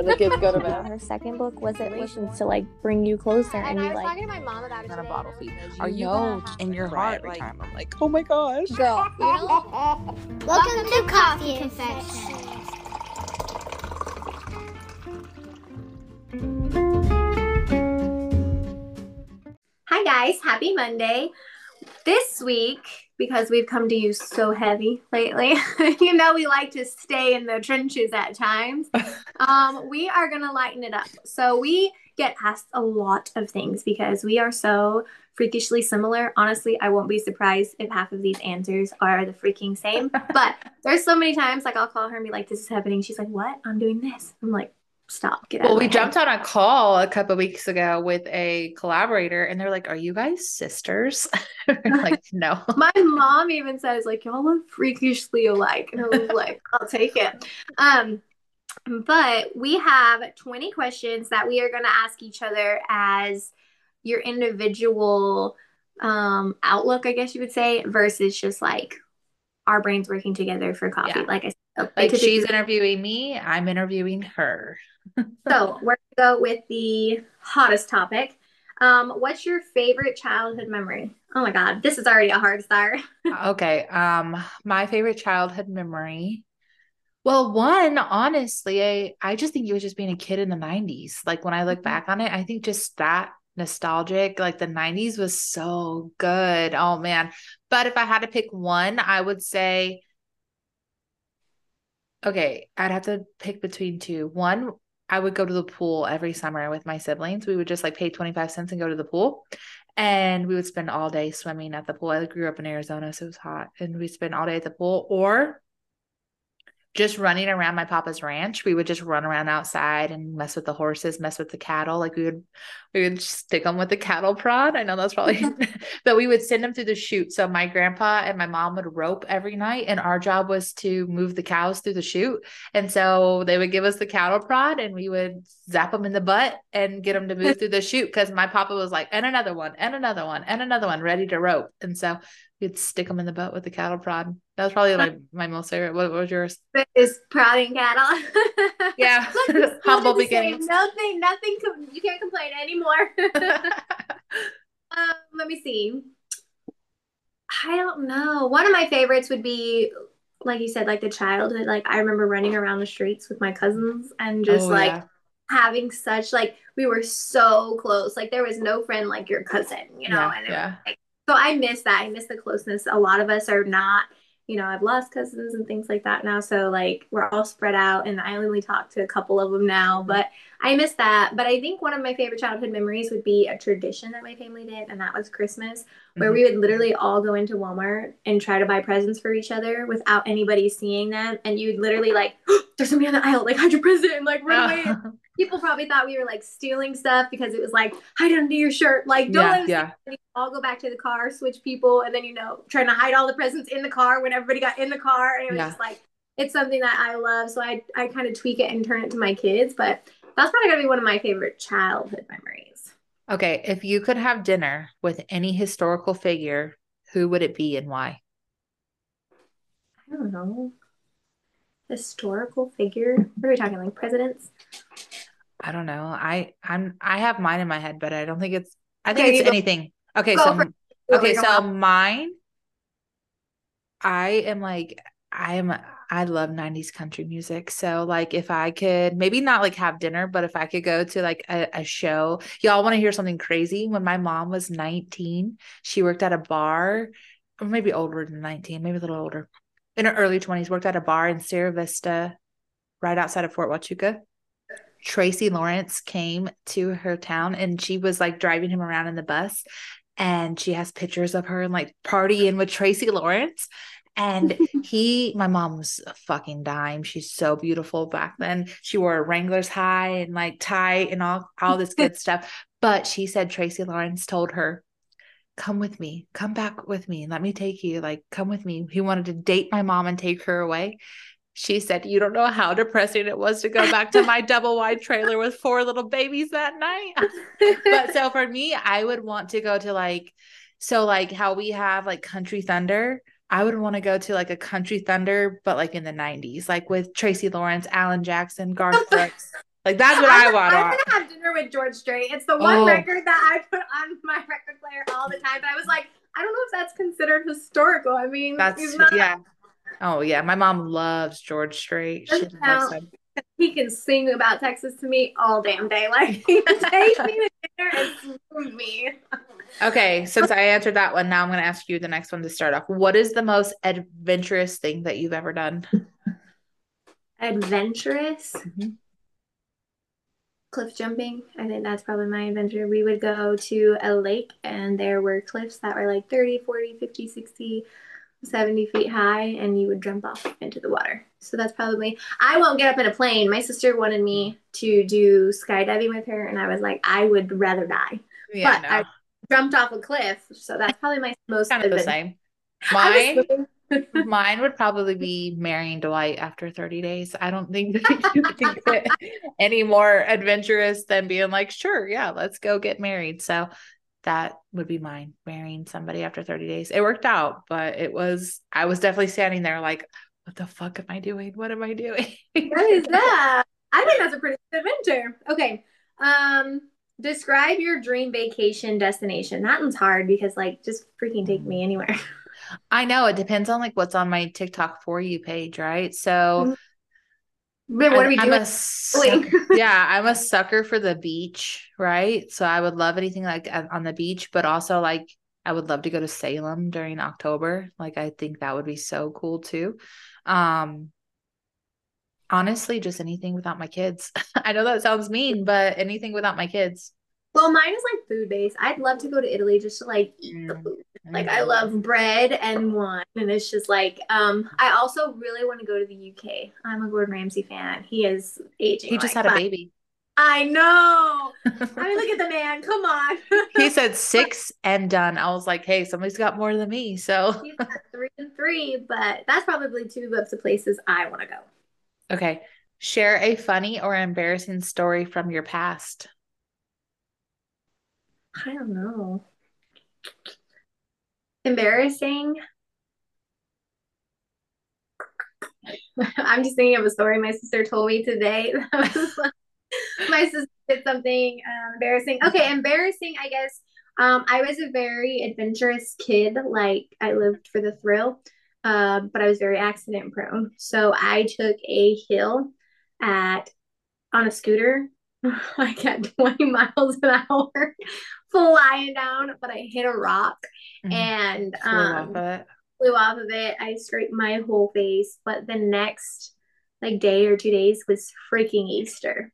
and the kids go to bed. Her second book was it was to like bring you closer and, And you I was like talking to my mom about it On a today. bottle feed. Are you know gonna in your heart every like, time? I'm like, oh my gosh. Girl, you know, Welcome to KoFe Confessions. Hi guys, happy Monday. This week, because we've come to you so heavy lately, you know we like to stay in the trenches at times. um, we are gonna lighten it up. So we get asked a lot of things because we are so freakishly similar. Honestly, I won't be surprised if half of these answers are the freaking same. but there's so many times like I'll call her and be like, "This is happening." She's like, "What? I'm doing this." I'm like, "Stop, get out." Well, we my head." jumped on a call a couple weeks ago with a collaborator, and they're like, "Are you guys sisters?" Like, no. My mom even says like y'all look freakishly alike, and I was like, I'll take it. Um, but we have 20 questions that we are going to ask each other as your individual um outlook, I guess you would say, versus just like our brains working together for KoFe. Yeah. Like I said, Like she's interviewing me, I'm interviewing her. So we're gonna go with the hottest topic. Um, what's your favorite childhood memory? Oh my God, this is already a hard start. Okay. Um, my favorite childhood memory. Well, one, honestly, I, I just think it was just being a kid in the 90s. Like when I look Mhm. back on it, I think just that nostalgic, like the 90s was so good. Oh man. But if I had to pick one, I would say, okay, I'd have to pick between two. One, I would go to the pool every summer with my siblings. We would just like pay 25 cents and go to the pool. And we would spend all day swimming at the pool. I grew up in Arizona, so it was hot. And we'd spend all day at the pool or just running around my papa's ranch. We would just run around outside and mess with the horses, mess with the cattle. Like we would, we would stick them with the cattle prod. I know that's probably, but we would send them through the chute. So my grandpa and my mom would rope every night, and our job was to move the cows through the chute. And so they would give us the cattle prod, and we would zap them in the butt and get them to move through the chute. Because my papa was like, and another one, and another one, and another one, ready to rope. And so we'd stick them in the butt with the cattle prod. That was probably like my most favorite. What, what was yours? is prodding cattle. Yeah, Look, humble beginnings. Nothing, nothing. Com- you can't complain anymore. um, let me see. I don't know. One of my favorites would be, like you said, like the childhood. Like I remember running around the streets with my cousins and just Oh, like yeah. having such like we were so close. Like there was no friend like your cousin, you know. Yeah, and it yeah. like, so I miss that. I miss the closeness. A lot of us are not, you know, I've lost cousins and things like that now. So like we're all spread out and I only talk to a couple of them now, but I miss that. But I think one of my favorite childhood memories would be a tradition that my family did, and that was Christmas, where Mhm. we would literally all go into Walmart and try to buy presents for each other without anybody seeing them. And you'd literally like, there's somebody on the aisle, like hide your present, like run away. People probably thought we were like stealing stuff because it was like hide under your shirt, like don't yeah, let yeah. all go back to the car, switch people, and then you know trying to hide all the presents in the car when everybody got in the car, and it was Yeah. just like it's something that I love. So I I kind of tweak it and turn it to my kids, but that's probably gonna be one of my favorite childhood memories. Okay, if you could have dinner with any historical figure, who would it be and why? I don't know historical figure. What are we talking like presidents? I don't know. I I'm I have mine in my head, but I don't think it's I think Okay, it's anything. Okay, so for okay, so on. mine I am like I am I love 90s country music. So like if I could maybe not like have dinner, but if I could go to like a, a show. Y'all want to hear something crazy? When my mom was 19, she worked at a bar, or maybe older than 19, maybe a little older. In her early 20s, worked at a bar in Sierra Vista, right outside of Fort Huachuca. Tracy Lawrence came to her town and she was like driving him around in the bus. And she has pictures of her and like partying with Tracy Lawrence. And he, my mom was a fucking dime. She's so beautiful back then. She wore a Wrangler's high and like tie and all, all this good stuff. But she said Tracy Lawrence told her, come with me, come back with me, let me take you. Like, come with me. He wanted to date my mom and take her away. She said, You don't know how depressing it was to go back to my double wide trailer with four little babies that night. but so for me, I would want to go to like, so like how we have like Country Thunder. I would want to go to like a Country Thunder, but like in the 90s, like with Tracy Lawrence, Alan Jackson, Garth Brooks. Like that's what I'm, I want. I'm gonna have dinner with George Strait. It's the one Oh. record that I put on my record player all the time. But I was like, I don't know if that's considered historical. I mean, That's he's not, yeah. Oh yeah, my mom loves George Strait. She loves him. he can sing about Texas to me all damn day. Like take me to dinner and smooth me. Okay, since I answered that one, now I'm going to ask you the next one to start off. What is the most adventurous thing that you've ever done? Adventurous. Mhm. Cliff jumping. I think that's probably my adventure. We would go to a lake and there were cliffs that were like 30, 40, 50, 60, 70 feet high, and you would jump off into the water. So that's probably, I won't get up in a plane. My sister wanted me to do skydiving with her, and I was like, I would rather die. Yeah, But I- Jumped off a cliff. So that's probably my most kind of the same. Mine, mine would probably be marrying Dwight after 30 days. I don't think that you can get any more adventurous than being like, sure, yeah, let's go get married. So that would be mine, marrying somebody after 30 days. It worked out, but it was, I was definitely standing there like, what the fuck am I doing? What am I doing? What is that? I think that's a pretty good adventure. Okay. Um, describe your dream vacation destination. That one's hard because like just freaking take me anywhere. I know it depends on like what's on my TikTok for you page, right? So But what are we I'm doing? a suck- yeah, I'm a sucker for the beach, right? So I would love anything like on the beach, but also like I would love to go to Salem during October. Like I think that would be so cool too. Um honestly, just anything without my kids. I know that sounds mean, but anything without my kids. Well, mine is like food based. I'd love to go to Italy just to like eat the Mm. food. Like I love bread and wine, and it's just like um. I also really want to go to the UK. I'm a Gordon Ramsay fan. He is aging. He just like had a baby. I know. I mean, look at the man. Come on. he said six and done. I was like, hey, somebody's got more than me. So He's got three and three, but that's probably two of the places I want to go. Okay. Share a funny or embarrassing story from your past. I don't know. Embarrassing. I'm just thinking of a story my sister told me today. My sister did something um, embarrassing. Okay, embarrassing, I guess. Um, I was a very adventurous kid. Like I lived for the thrill, um, but I was very accident prone. So I took a hill at on a scooter, like at 20 miles an hour, flying down. But I hit a rock Mhm. and Flew off um, of it. flew off of it. I scraped my whole face, but the next like day or two days was freaking Easter.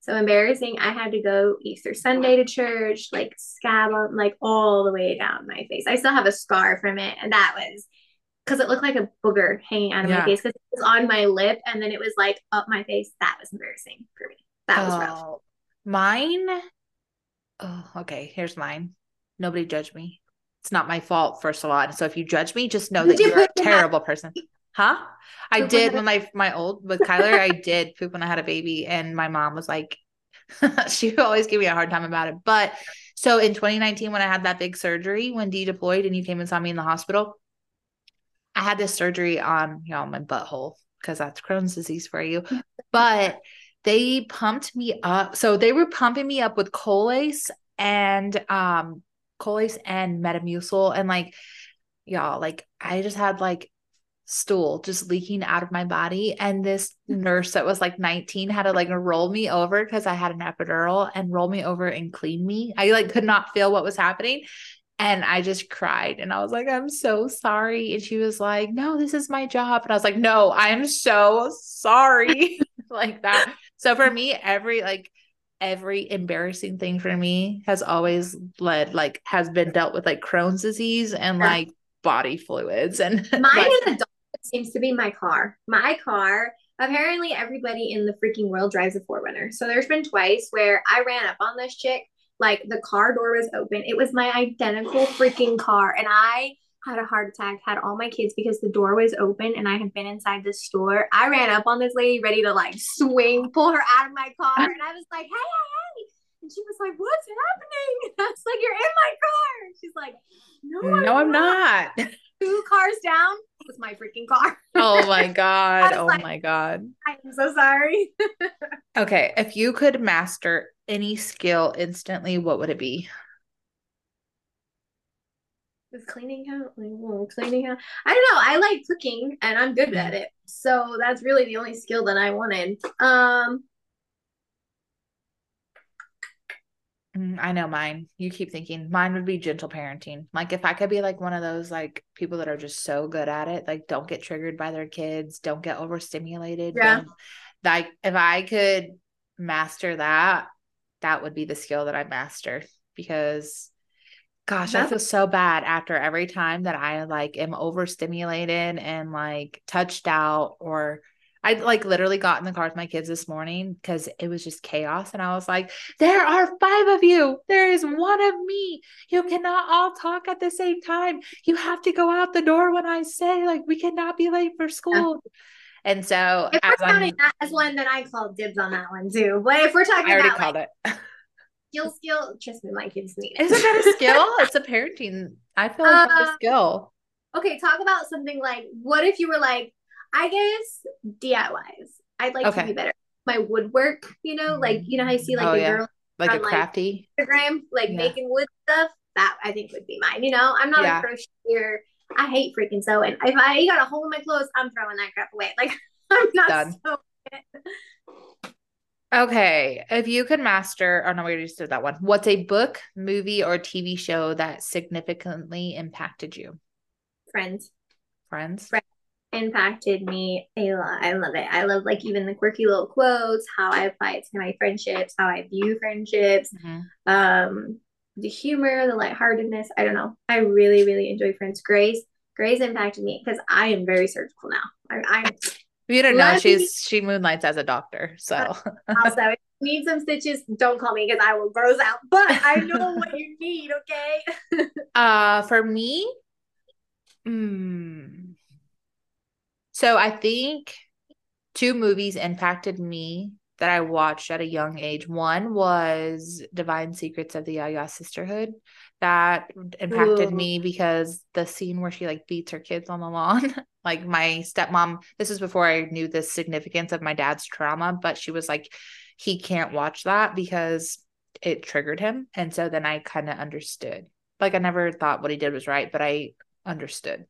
So embarrassing. I had to go Easter Sunday to church, like scab on like all the way down my face. I still have a scar from it, and that was because it looked like a booger hanging out of Yeah. my face because it was on my lip and then it was like up my face. That was embarrassing for me. That was rough. Oh, Mine. Oh, okay. Here's mine. Nobody judge me. It's not my fault, first of all. And so if you judge me, just know that you you're a that- terrible person. Huh? I Poop did when my my old with Kyler, I did poop when I had a baby, and my mom was like, she always give me a hard time about it. But so in 2019, when I had that big surgery, when D deployed and you came and saw me in the hospital, I had this surgery on you know my butthole because that's Crohn's disease for you. But they pumped me up. So they were pumping me up with Colace and um Colace and Metamucil and like y'all like I just had like stool just leaking out of my body and this nurse that was like 19 had to like roll me over because I had an epidural and roll me over and clean me. I like could not feel what was happening and I just cried and I was like I'm so sorry and she was like no this is my job and I was like no I am so sorry like that. So for me every like every embarrassing thing for me has always led like has been dealt with like Crohn's disease and like body fluids and Mine like, as adult seems to be my car. My car. Apparently, everybody in the freaking world drives a 4Runner. So there's been twice where I ran up on this chick, like the car door was open. It was my identical freaking car, and I had a heart attack. Had all my kids because the door was open, and I had been inside the store. I ran up on this lady, ready to like swing, pull her out of my car, and I was like, "Hey, hey, hey!" And she was like, "What's happening?" I was like, "You're in my car." She's like, "No, no I'm not. two cars down was my freaking car. Oh my god. Oh like- my god. I'm so sorry. Okay, if you could master any skill instantly, what would it be? Does cleaning count? Like, well, cleaning count? I don't know. I like cooking and I'm good at it. So that's really the only skill that I wanted. Um, Mm, I know mine. You keep thinking mine would be gentle parenting. Like if I could be like one of those like people that are just so good at it, like don't get triggered by their kids, don't get overstimulated. Yeah. Like if I could master that, that would be the skill that I master because gosh, I feel so bad after every time that I like am overstimulated and like touched out or I like literally got in the car with my kids this morning because it was just chaos. And I was like, there are five of you. There is one of me. You cannot all talk at the same time. You have to go out the door when I say, like, we cannot be late for school. And so if we're counting that as one, then I called dibs on that one too. But if we're talking I already about called like, it. skill, skill, trust me, my kids need it. Isn't that a skill? It's a parenting. I feel like that's a Uh, skill. okay, talk about something like what if you were like, I guess DIYs. I'd like Okay. to be better. My woodwork, you know, like you know how you see like Oh, the yeah. girl Like a on, like, crafty. Instagram, like Yeah. making wood stuff. That I think would be mine. You know, I'm not Yeah. a crocheter. I hate freaking sewing. If I got a hole in my clothes, I'm throwing that crap away. Like I'm not Done. sewing. Okay. If you could master, oh no, we already just did that one. What's a book, movie, or TV show that significantly impacted you? Friends Friends? Friends. impacted me a lot. I love it. I love like even the quirky little quotes, how I apply it to my friendships, how I view friendships, Mhm. um, the humor, the lightheartedness. I don't know. I really, really enjoy Friends. Grace, Grace impacted me because I am very surgical now. I, I'm you don't know, she's she moonlights as a doctor. So also if you need some stitches. Don't call me because I will gross out. But I know what you need. Okay. uh for me, mm, so I think two movies impacted me that I watched at a young age. One was Divine Secrets of the Yaya Sisterhood. That impacted Ooh. me because the scene where she like beats her kids on the lawn. like my stepmom, this is before I knew the significance of my dad's trauma, but she was like, he can't watch that because it triggered him. And so then I kind of understood. Like I never thought what he did was right, but I understood.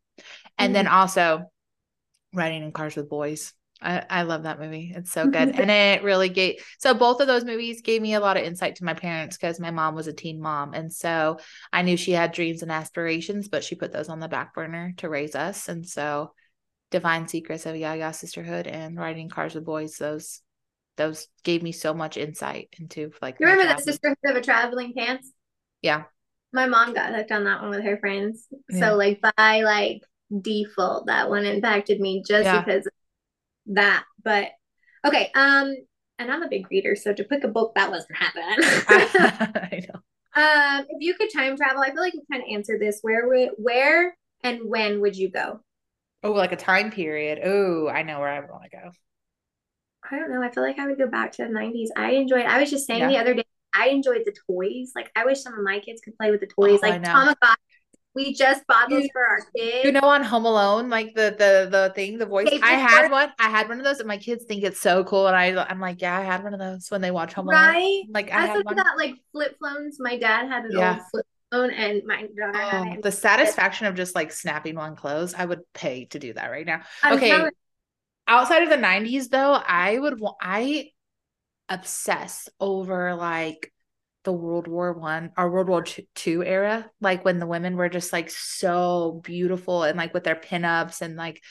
And then mm-hmm. also riding in cars with boys. I, I love that movie. It's so good. and it really gave so both of those movies gave me a lot of insight to my parents because my mom was a teen mom. And so I knew she had dreams and aspirations, but she put those on the back burner to raise us. And so Divine Secrets of the Yaya Sisterhood and Riding Cars with Boys, those those gave me so much insight into like You remember the. Sisterhood of a Traveling Pants? Yeah. My mom got hooked on that one with her friends. Yeah. So like by like default, that one impacted me just Yeah. because that. But okay, um, and I'm a big reader, so to pick a book that wasn't happening. I know. um, if you could time travel, I feel like we kind of answered this. Where would where and when would you go? Oh, like a time period. Oh, I know where I want to go. I don't know. I feel like I would go back to the 90s. I enjoyed, I was just saying Yeah. the other day, I enjoyed the toys. Like, I wish some of my kids could play with the toys. Oh, like. Tamagotchi. We just bought those for our kids. You know, on Home Alone, like the the the thing, the voice. I had one. I had one of those, and my kids think it's so cool. And I, I'm like, yeah, I had one of those when they watch Home Alone. right? Like I I had one. that, like, flip phones. My dad had an Yeah. old flip phone, and my daughter had oh, it. the satisfaction of just like snapping one close. I would pay to do that right now. I'm okay. telling- Outside of the 90s, though, I would. I obsess over like the World War One or World War Two- era, like when the women were just like so beautiful and like with their pinups and like,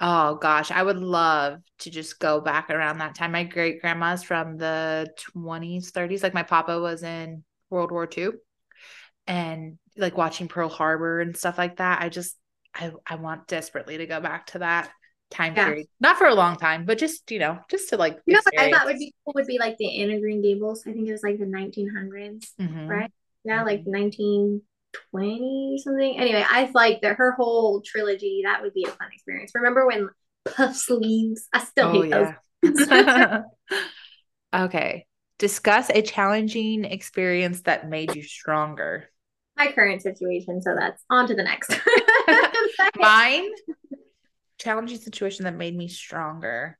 oh gosh, I would love to just go back around that time. My great grandma's from the 20s, 30s. Like my papa was in World War Two, and like watching Pearl Harbor and stuff like that. I just, I, I want desperately to go back to that time Yeah. period. Not for a long time, but just you know, just to like. You know what I thought would be cool would be like the Anna Green Gables. I think it was like the 1900s, Mhm. right? Yeah, like 1920 something. Anyway, I like that her whole trilogy. That would be a fun experience. Remember when puff sleeves? I still Oh hate those. yeah. okay. Discuss a challenging experience that made you stronger. My current situation. So that's on to the next. Mine, challenging situation that made me stronger.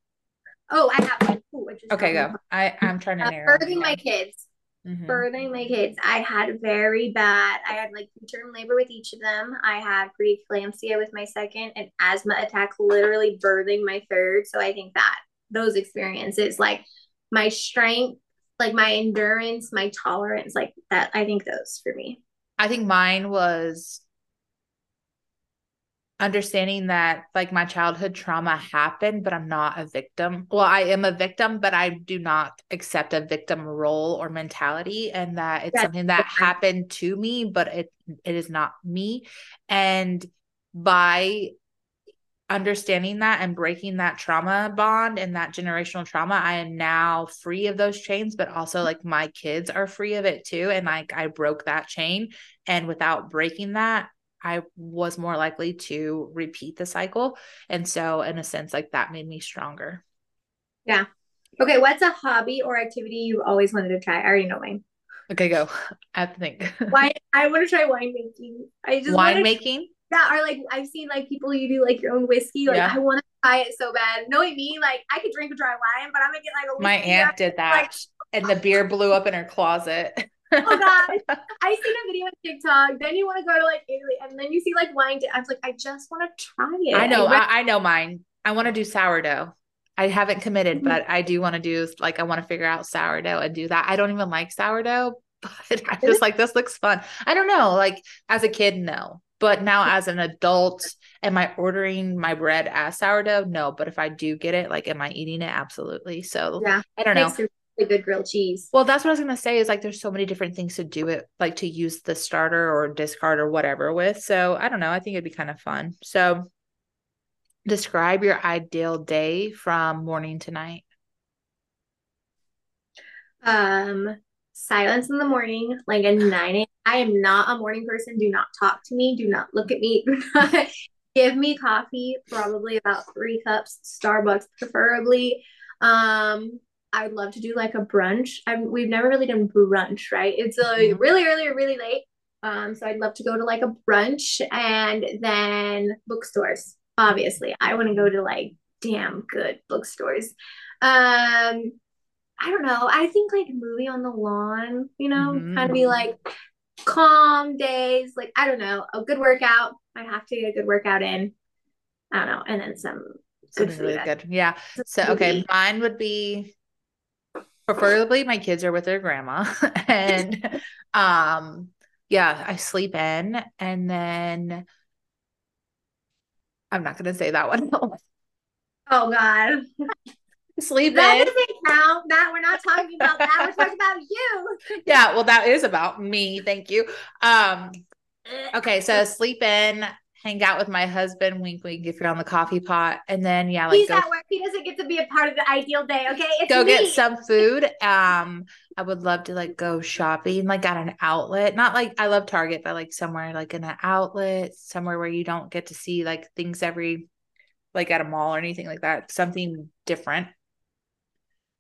Oh, I have one. Ooh, Okay, go. I I'm trying to Uh, narrow. birthing my kids. Mhm. birthing my kids, I had very bad. I had like preterm labor with each of them. I had preeclampsia with my second, and asthma attacks literally birthing my third. So I think that those experiences, like my strength, like my endurance, my tolerance, like that, I think those for me. I think mine was understanding that like my childhood trauma happened, but I'm not a victim. Well, I am a victim, but I do not accept a victim role or mentality and that it's That's something that different. happened to me, but it it is not me. And by understanding that and breaking that trauma bond and that generational trauma, I am now free of those chains, but also like my kids are free of it too. And like I broke that chain. And without breaking that, I was more likely to repeat the cycle. And so, in a sense, like that made me stronger. Yeah. Okay, what's a hobby or activity you always wanted to try? I already know mine. Okay, go. I have to think. Wine. I want to try winemaking. I just Wine wanna- making. Yeah, or like I've seen like people you do like your own whiskey. Like Yeah. I want to try it so bad. Knowing me, like I could drink a dry wine, but I'm gonna get like a My aunt did that. like- and the beer blew up in her closet. Oh god, I seen a video on TikTok. Then you want to go to like Italy, and then you see like wine. I was like, I just want to try it. I know, I, I know mine. I want to do sourdough. I haven't committed, but I do want to do like I want to figure out sourdough and do that. I don't even like sourdough, but I'm just like this looks fun. I don't know, like as a kid, no. But now as an adult, am I ordering my bread as sourdough? No. But if I do get it, like am I eating it? Absolutely. So Yeah, I don't know. A good grilled cheese. Well, that's what I was gonna say is like there's so many different things to do it, like to use the starter or discard or whatever with. So I don't know. I think it'd be kind of fun. So describe your ideal day from morning to night. Um, silence in the morning, like at nine. a.m. I am not a morning person. Do not talk to me. Do not look at me. Do not give me coffee. Probably about three cups, Starbucks preferably. Um, I would love to do like a brunch. I'm, we've never really done brunch, right? It's uh, Mhm. really early or really late. Um, so I'd love to go to like a brunch and then bookstores. Obviously, I want to go to like damn good bookstores. Um, I don't know. I think like movie on the lawn, you know, Mhm. kind of be like calm days. Like I don't know, a good workout. I have to get a good workout in. I don't know, and then some good Something food. really good. Yeah. So okay, mine would be preferably my kids are with their grandma and um yeah, I sleep in and then I'm not gonna say that one. Oh God, sleep that in. doesn't count. That we're not talking about that. We're talking about you. Yeah, well that is about me. Thank you. Um okay, so sleep in, hang out with my husband, wink wink if you're on the coffee pot, and then yeah, like He's go at work. He doesn't get to be a part of the ideal day. Okay, it's go get some food. Um, I would love to like go shopping, like at an outlet. Not like I love Target, but like somewhere like in an outlet, somewhere where you don't get to see like things every like at a mall or anything like that. Something different.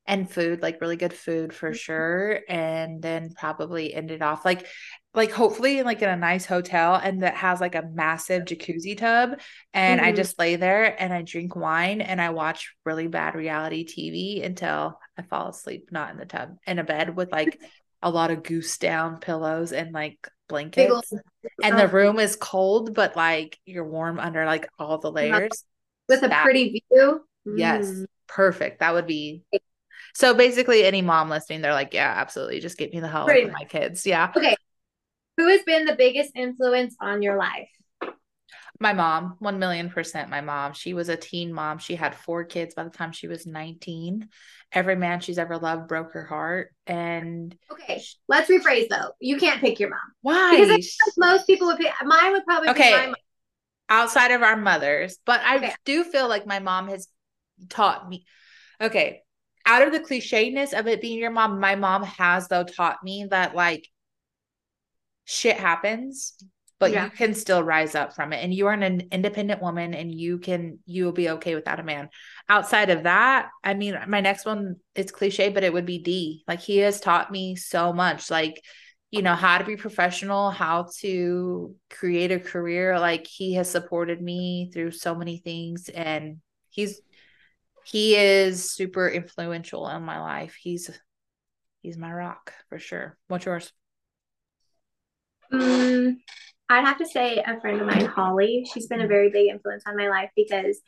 And food, like really good food for sure. And then probably end it off like like hopefully like in a nice hotel and that has like a massive jacuzzi tub and I Mhm. just lay there and I drink wine and I watch really bad reality TV until I fall asleep, not in the tub, in a bed with like a lot of goose down pillows and like blankets. And the oh, room is cold, but like you're warm under like all the layers. with a That- pretty view. Yes, Mm. perfect. That would be so basically any mom listening, they're like, Yeah, absolutely. Just get me the hell Pretty my kids. Yeah. Who has been the biggest influence on your life? My mom, 1 million percent. My mom, she was a teen mom. She had four kids by the time she was 19. Every man she's ever loved broke her heart. And Okay, let's rephrase though. You can't pick your mom. why? Because like most people would pick. Mine would probably be my Okay. mom. Outside of our mothers, but I Okay. do feel like my mom has taught me. Okay. Out of the clichéness of it being your mom, my mom has though taught me that like shit happens, but Yeah. you can still rise up from it. And you are an independent woman and you can, you will be okay without a man. Outside of that, I mean, my next one is cliche, but it would be D. Like he has taught me so much, like, you know, how to be professional, how to create a career. Like he has supported me through so many things and he's, he is super influential in my life. He's he's my rock for sure. What's yours? Mm, I'd have to say a friend of mine, Holly. She's been a very big influence on my life because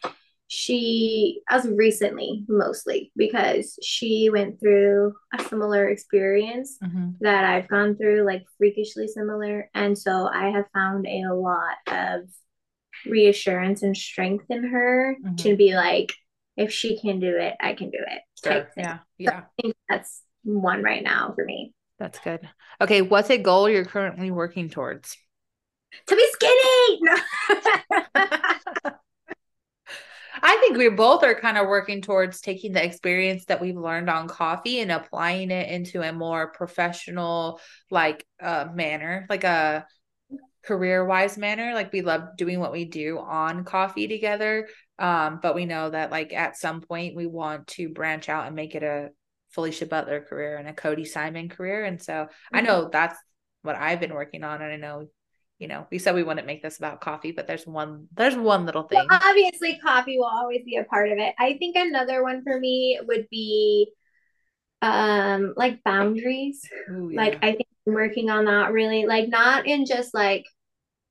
she, as recently mostly, because she went through a similar experience Mm-hmm. that I've gone through, like freakishly similar. And so I have found a lot of reassurance and strength in her Mhm. to be like, if she can do it, I can do it. Type thing. Yeah, yeah, I think that's one right now for me. That's good. Okay, what's a goal you're currently working towards? To be skinny. No. I think we both are kind of working towards taking the experience that we've learned on KoFe and applying it into a more professional, like, uh, manner, like a career wise manner. Like, we love doing what we do on KoFe together. Um, but we know that, like, at some point, we want to branch out and make it a Felicia Butler career and a Cody Simon career. And so I know that's what I've been working on. And I know, you know, we said we wouldn't make this about KoFe, but there's one, there's one little thing. Well, obviously, KoFe will always be a part of it. I think another one for me would be um like boundaries. Ooh, Like. I think I'm working on that really, like not in just like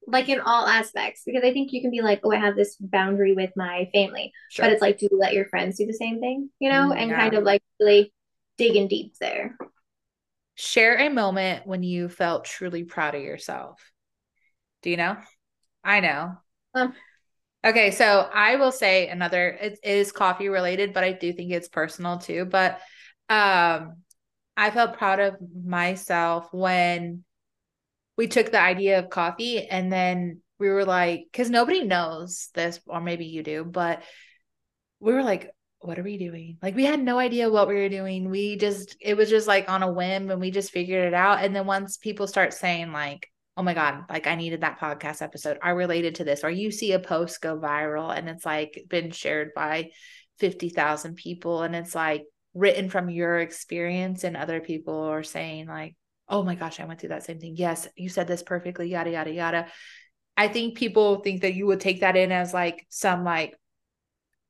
like in all aspects because I think you can be like, oh, I have this boundary with my family, Sure. but it's like, do you let your friends do the same thing, you know, Mm, and yeah. kind of like really digging deep there. Share a moment when you felt truly proud of yourself. Do you know? I know. Um. Okay, so I will say another it is KoFe related, but I do think it's personal too. But um I felt proud of myself when we took the idea of KoFe and then we were like, because nobody knows this, or maybe you do, but we were like, what are we doing? Like we had no idea what we were doing. We just it was just like on a whim and we just figured it out. And then once people start saying like, oh my God, like I needed that podcast episode. I related to this. Or you see a post go viral and it's like been shared by 50,000 people and it's like written from your experience and other people are saying like, oh my gosh, I went through that same thing. Yes, you said this perfectly, yada, yada, yada. I think people think that you would take that in as like some like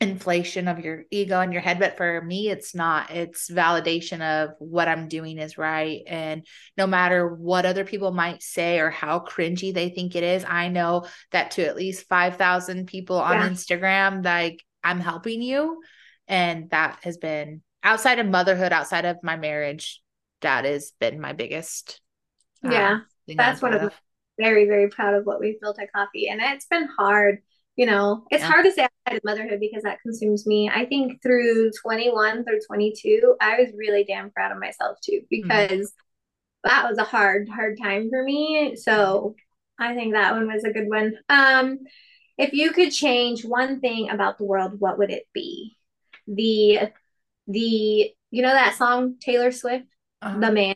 inflation of your ego in your head but for me it's not. It's validation of what i'm doing is right. And no matter what other people might say or how cringy they think it is i know that to at least 5000 people on Yeah. instagram like i'm helping you. And that has been outside of motherhood outside of my marriage that has been my biggest uh, Yeah, thing that I'm that's one of. very, very proud of what we've built at KoFe. And it's been hard, you know, it's Yeah. hard to say outside of motherhood because that consumes me. I think through 21 through 22, I was really damn proud of myself too, because that was a hard, hard time for me. So I think that one was a good one. Um, if you could change one thing about the world, what would it be? The, the, you know that song Taylor Swift, Uh-huh. The Man?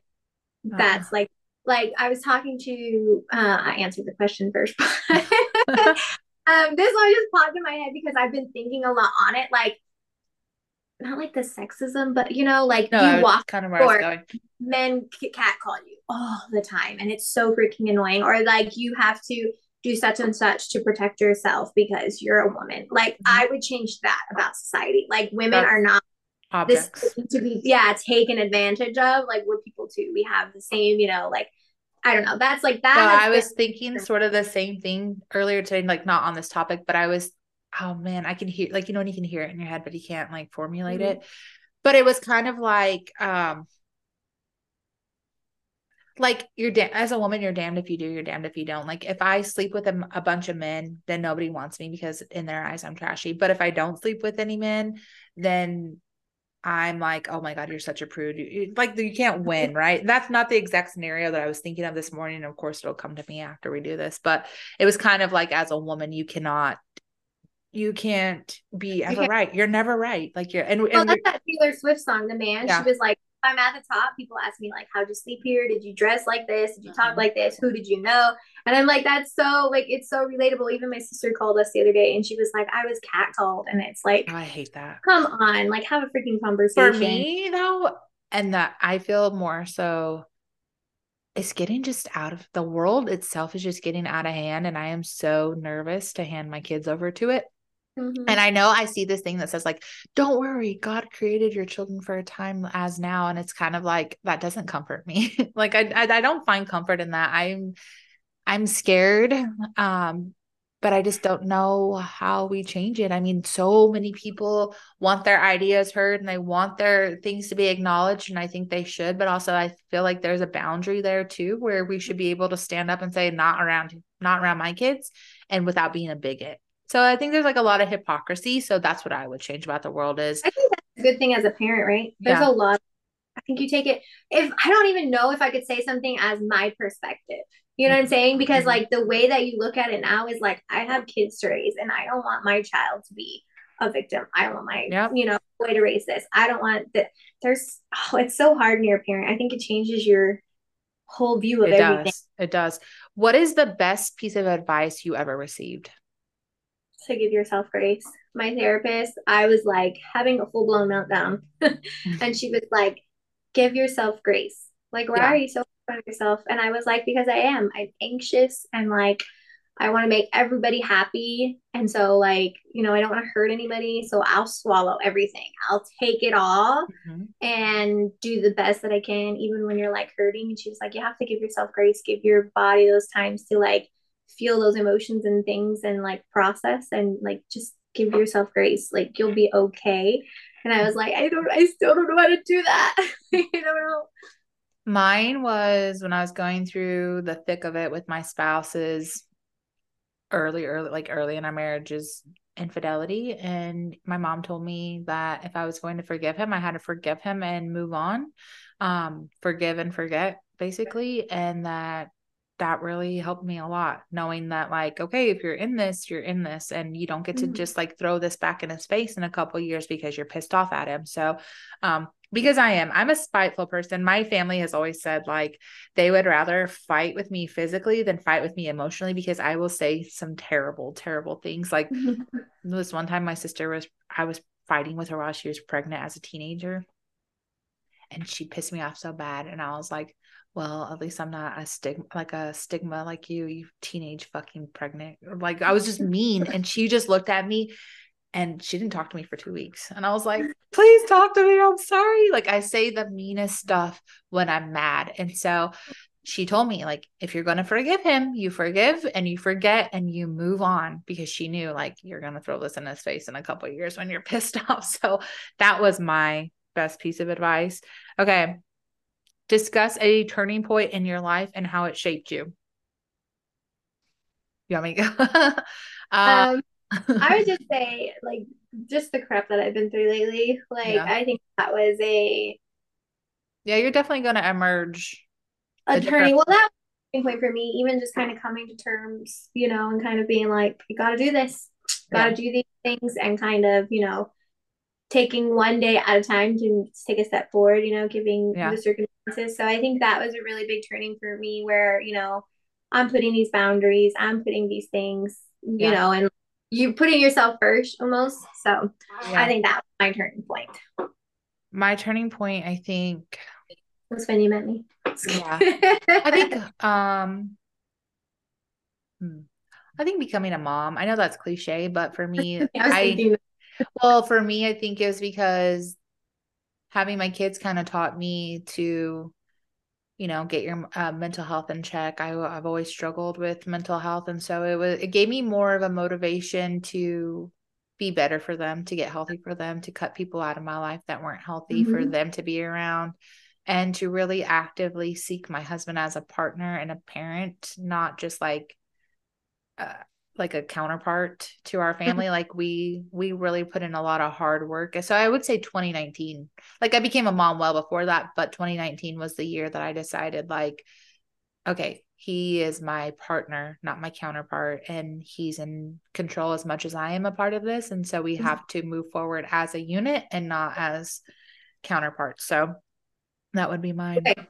Uh-huh. That's like like I was talking to uh I answered the question first but um this one just popped in my head because I've been thinking a lot on it like not like the sexism but you know like no you walk kind of where i was or- going. men cat call you all the time and it's so freaking annoying or like you have to do such and such to protect yourself because you're a woman. Like I would change that about society. Like women That's- are not this objects. thing to be yeah taken advantage of like we're people too. We have the same you know like i don't know that's like that No, I been- was thinking sort of the same thing earlier today, like not on this topic, but I was, oh man, I can hear like you know when you can hear it in your head, but you can't like formulate Mhm. it. But it was kind of like um like you're da- as a woman, you're damned if you do, you're damned if you don't. Like if I sleep with a bunch of men, then nobody wants me because in their eyes I'm trashy. But if I don't sleep with any men, then I'm like, oh my God, you're such a prude. You- Like you can't win, right? That's not the exact scenario that I was thinking of this morning. Of course, it'll come to me after we do this, but it was kind of like as a woman, you cannot, you can't be ever right. You're never right. Like you're, and, well and that's that taylor swift song the man Yeah. she was like i'm at the top people ask me like how'd you sleep here did you dress like this did you talk Mhm. like this who did you know and i'm like that's so like it's so relatable even my sister called us the other day and she was like i was catcalled and it's like I hate that. come on like have a freaking conversation For me though, and that I feel more so it's getting just out of the world itself is just getting out of hand and I am so nervous to hand my kids over to it. Mhm. And I know I see this thing that says, like, don't worry, God created your children for a time as now. And it's kind of like, that doesn't comfort me. like, I, I, I don't find comfort in that. I'm, I'm scared. Um, but I just don't know how we change it. I mean, so many people want their ideas heard and they want their things to be acknowledged. And I think they should, but also I feel like there's a boundary there too, where we should be able to stand up and say, not around, not around my kids and without being a bigot. So I think there's like a lot of hypocrisy. So that's what I would change about the world is I think that's a good thing as a parent, right? There's Yeah. a lot. I think you take it. If I don't even know if I could say something as my perspective, you know what I'm saying? Because Mhm. like the way that you look at it now is like I have kids to raise, and I don't want my child to be a victim. I want my, Yep. you know, way to raise this. I don't want that. There's, oh, it's so hard when you're a parent. I think it changes your whole view of it everything. does. It does. What is the best piece of advice you ever received? to give yourself grace. My therapist, I was like having a full blown meltdown, and she was like, "Give yourself grace. Like, why Yeah. are you so on yourself?" And I was like, "Because I am. I'm anxious and like." I want to make everybody happy. And so, like, you know, I don't want to hurt anybody. So I'll swallow everything. I'll take it all Mhm. and do the best that I can, even when you're like hurting. And she was like, you have to give yourself grace, give your body those times to like feel those emotions and things and like process and like just give yourself grace. Like you'll be okay. And I was like, I don't, I still don't know how to do that. I don't know. Mine was when I was going through the thick of it with my spouse's early, early, like early in our marriage's infidelity. And my mom told me that if I was going to forgive him, I had to forgive him and move on. Um, forgive and forget, basically. And that that really helped me a lot, knowing that, like, okay, if you're in this, you're in this, and you don't get to Mhm. just like throw this back in his face in a couple years because you're pissed off at him. So, um, because I am, I'm a spiteful person. My family has always said like they would rather fight with me physically than fight with me emotionally because I will say some terrible, terrible things. Like this one time, my sister was, I was fighting with her while she was pregnant as a teenager, and she pissed me off so bad. And I was like, well, at least I'm not a stigma, like a stigma like you, you teenage fucking pregnant. Like I was just mean. And she just looked at me and she didn't talk to me for two weeks. And I was like, please talk to me. I'm sorry. Like I say the meanest stuff when I'm mad. And so she told me, like, if you're going to forgive him, you forgive and you forget and you move on because she knew, like, you're going to throw this in his face in a couple of years when you're pissed off. So that was my best piece of advice. Okay. Discuss a turning point in your life and how it shaped you. You want me to go? uh, Um, I would just say, like, just the crap that I've been through lately. Like, Yeah. I think that was a yeah, you're definitely going to emerge. a A turning. Well, that turning point for me. Even just kind of coming to terms, you know, and kind of being like, you got to do this, got to Yeah. do these things, and kind of, you know, taking one day at a time to take a step forward. You know, giving Yeah. the circumstances. So I think that was a really big turning for me, where you know, I'm putting these boundaries, I'm putting these things, you Yeah. know, and you putting yourself first almost. So Yeah. I think that was my turning point. My turning point, I think, Was when you met me. Yeah. I think um hmm, I think becoming a mom. I know that's cliche, but for me, I I well, for me, I think it was because having my kids kind of taught me to, you know, get your uh, mental health in check. I, I've always struggled with mental health, and so it was it gave me more of a motivation to be better for them, to get healthy for them, to cut people out of my life that weren't healthy for Mhm. them to be around, and to really actively seek my husband as a partner and a parent, not just like uh, like a counterpart to our family like we we really put in a lot of hard work. So i would say 2019 like i became a mom well before that but 2019 was the year that i decided like okay he is my partner not my counterpart and he's in control as much as i am a part of this. And so we Mhm. have to move forward as a unit and not as counterparts. So that would be mine. Okay.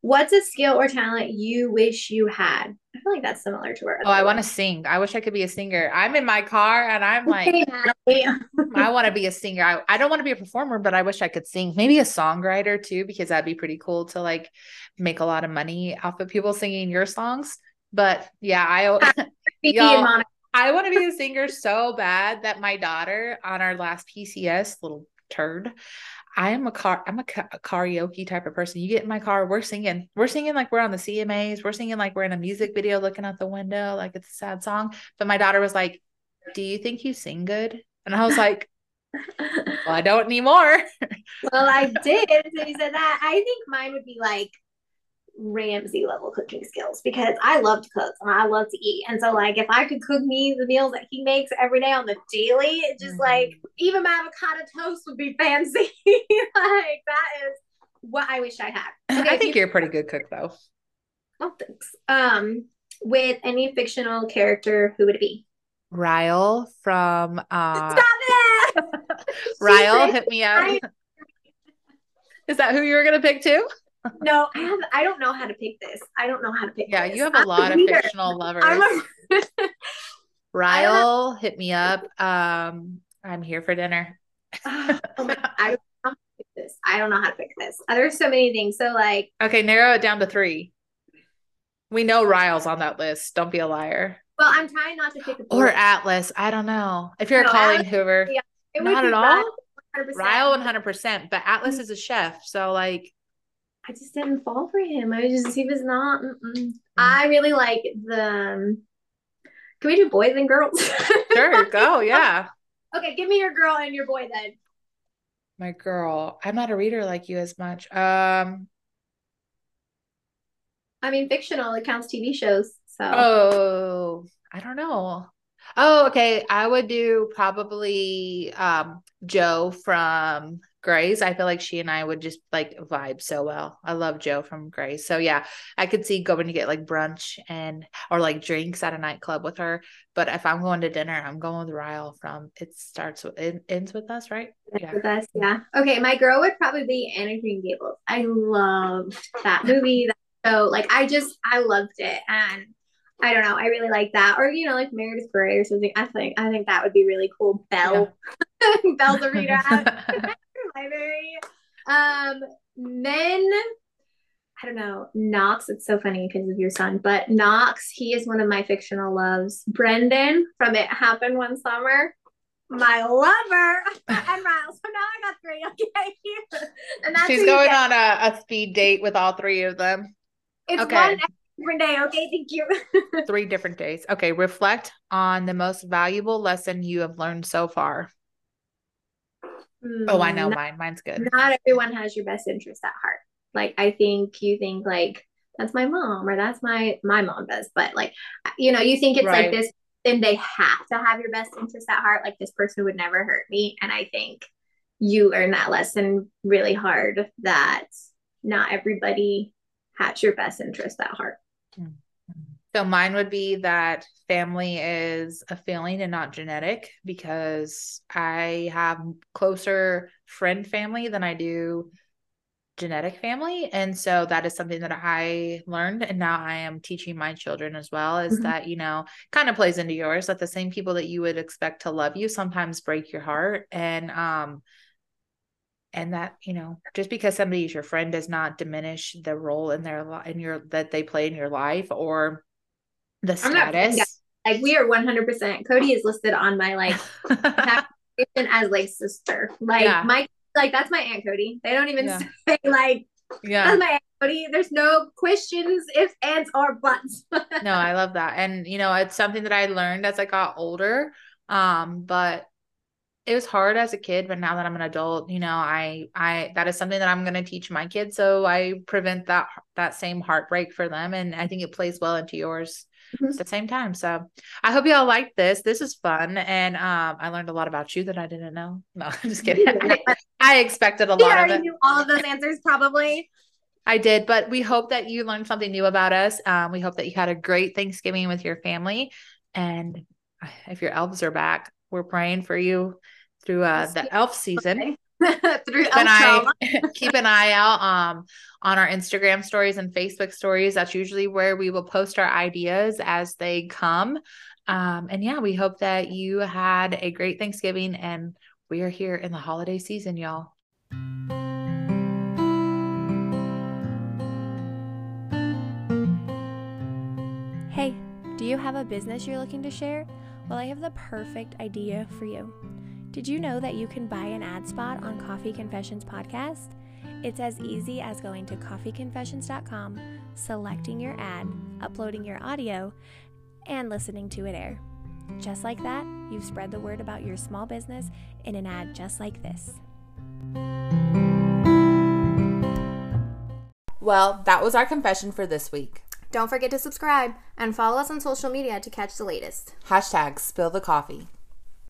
What's a skill or talent you wish you had? I feel like that's similar to our oh i want to sing i wish i could be a singer i'm in my car and i'm like. I want to be a singer. I, I don't want to be a performer, but I wish I could sing. Maybe a songwriter too, because that'd be pretty cool to like make a lot of money off of people singing your songs. But yeah, I Y'all- I want to be a singer so bad that my daughter on our last PCS, little turd, I am a car. I'm a, ca- a karaoke type of person. You get in my car, we're singing. We're singing like we're on the CMAs. We're singing like we're in a music video, looking out the window, like it's a sad song. But my daughter was like, "Do you think you sing good?" And I was like, "Well, I don't anymore." well, I did. So you said that. I think mine would be like Ramsay level cooking skills because I love to cook and I love to eat. And so, like, if I could cook me the meals that he makes every day on the daily, it just Mhm. like even my avocado toast would be fancy. like, that is what I wish I had. Okay, I think you- you're a pretty good cook, though. Oh, thanks. Um, with any fictional character, who would it be? Ryle from uh, Stop it! Ryle, hit me up. I- Is that who you were gonna pick too? No, I have. I don't know how to pick this. I don't know how to pick. Yeah, this. you have a I'm lot of reader. fictional lovers. A Ryle, hit me up. Um, I'm here for dinner. oh my, I don't know how to pick this. I don't know how to pick this. Uh, There's so many things. So like, Okay, narrow it down to three. We know Ryle's on that list. Don't be a liar. well, I'm trying not to pick a Or. Atlas. I don't know. If you're No, a Colleen Atlas- Hoover, yeah, not at all. Ryle, 100%. Ryle 100%. But Atlas Mm-hmm. is a chef. So, like, I just didn't fall for him. I was just he was not. Mm. Mm-mm. I really like the. um, Can we do boys and girls? sure, go. Yeah. okay, give me your girl and your boy then. My girl. I'm not a reader like you as much. Um, I mean, fictional. It counts TV shows. So Oh, I don't know. Oh, okay. I would do probably um Jo from Grey's. I feel like she and I would just like vibe so well. I love Jo from Grey's. So yeah, I could see going to get like brunch and or like drinks at a nightclub with her. But if I'm going to dinner, I'm going with Ryle from It Starts with It Ends with Us, right? Yeah. with us. Yeah. Okay, my girl would probably be Anna Green Gables. I loved that movie. That show. Like I just I loved it. And I don't know, I really like that. Or, you know, like Meredith Grey or something. I think I think that would be really cool. Belle. Belle's a reader library. Um then I don't know, Knox. It's so funny because of your son, but Knox, he is one of my fictional loves. Brendan from It Happened One Summer, my lover, and Ryle. So now I got three. Okay, and that's She's going on a, a speed date with all three of them. It's okay. one different day. Okay, thank you. Three different days. Okay, reflect on the most valuable lesson you have learned so far. Oh, I know Mm, mine. Mine's good. Not everyone has your best interest at heart. Like I think you think like that's my mom or that's my my mom does, but like you know you think it's Right. like this. Then they have to have your best interest at heart. Like this person would never hurt me, and I think you learn that lesson really hard. That not everybody has your best interest at heart. So mine would be that family is a feeling and not genetic because I have closer friend family than I do genetic family. And so that is something that I learned and now I am teaching my children as well is Mhm. that, you know, kind of plays into yours that the same people that you would expect to love you sometimes break your heart and um and that you know just because somebody is your friend does not diminish the role in their life in your that they play in your life or the status Like we are one hundred percent. Cody is listed on my like as like sister. Like Yeah. my like that's my aunt Cody. They don't even Yeah. say like yeah that's my aunt Cody. There's no questions, if ands or buts. no i love that and you know it's something that i learned as i got older um but it was hard as a kid but now that i'm an adult you know i i that is something that i'm going to teach my kids so i prevent that that same heartbreak for them and i think it plays well into yours Mhm. at the same time so i hope y'all like this this is fun and um i learned a lot about you that i didn't know no i'm just kidding I, I expected a lot of it knew all of those answers probably. I did, but we hope that you learned something new about us. Um, we hope that you had a great Thanksgiving with your family. And if your elves are back, we're praying for you through uh, the elf season. Through Keep an, eye, keep an eye out um, on our Instagram stories and Facebook stories. That's usually where we will post our ideas as they come. Um, and yeah, we hope that you had a great Thanksgiving and we are here in the holiday season, y'all. Hey, do you have a business you're looking to share? Well, I have the perfect idea for you. Did you know that you can buy an ad spot on KoFe Confessions podcast? It's as easy as going to kofeconfessions.com, selecting your ad, uploading your audio, and listening to it air. Just like that, you've spread the word about your small business in an ad just like this. Well, that was our confession for this week. Don't forget to subscribe and follow us on social media to catch the latest. Hashtag spill the KoFe.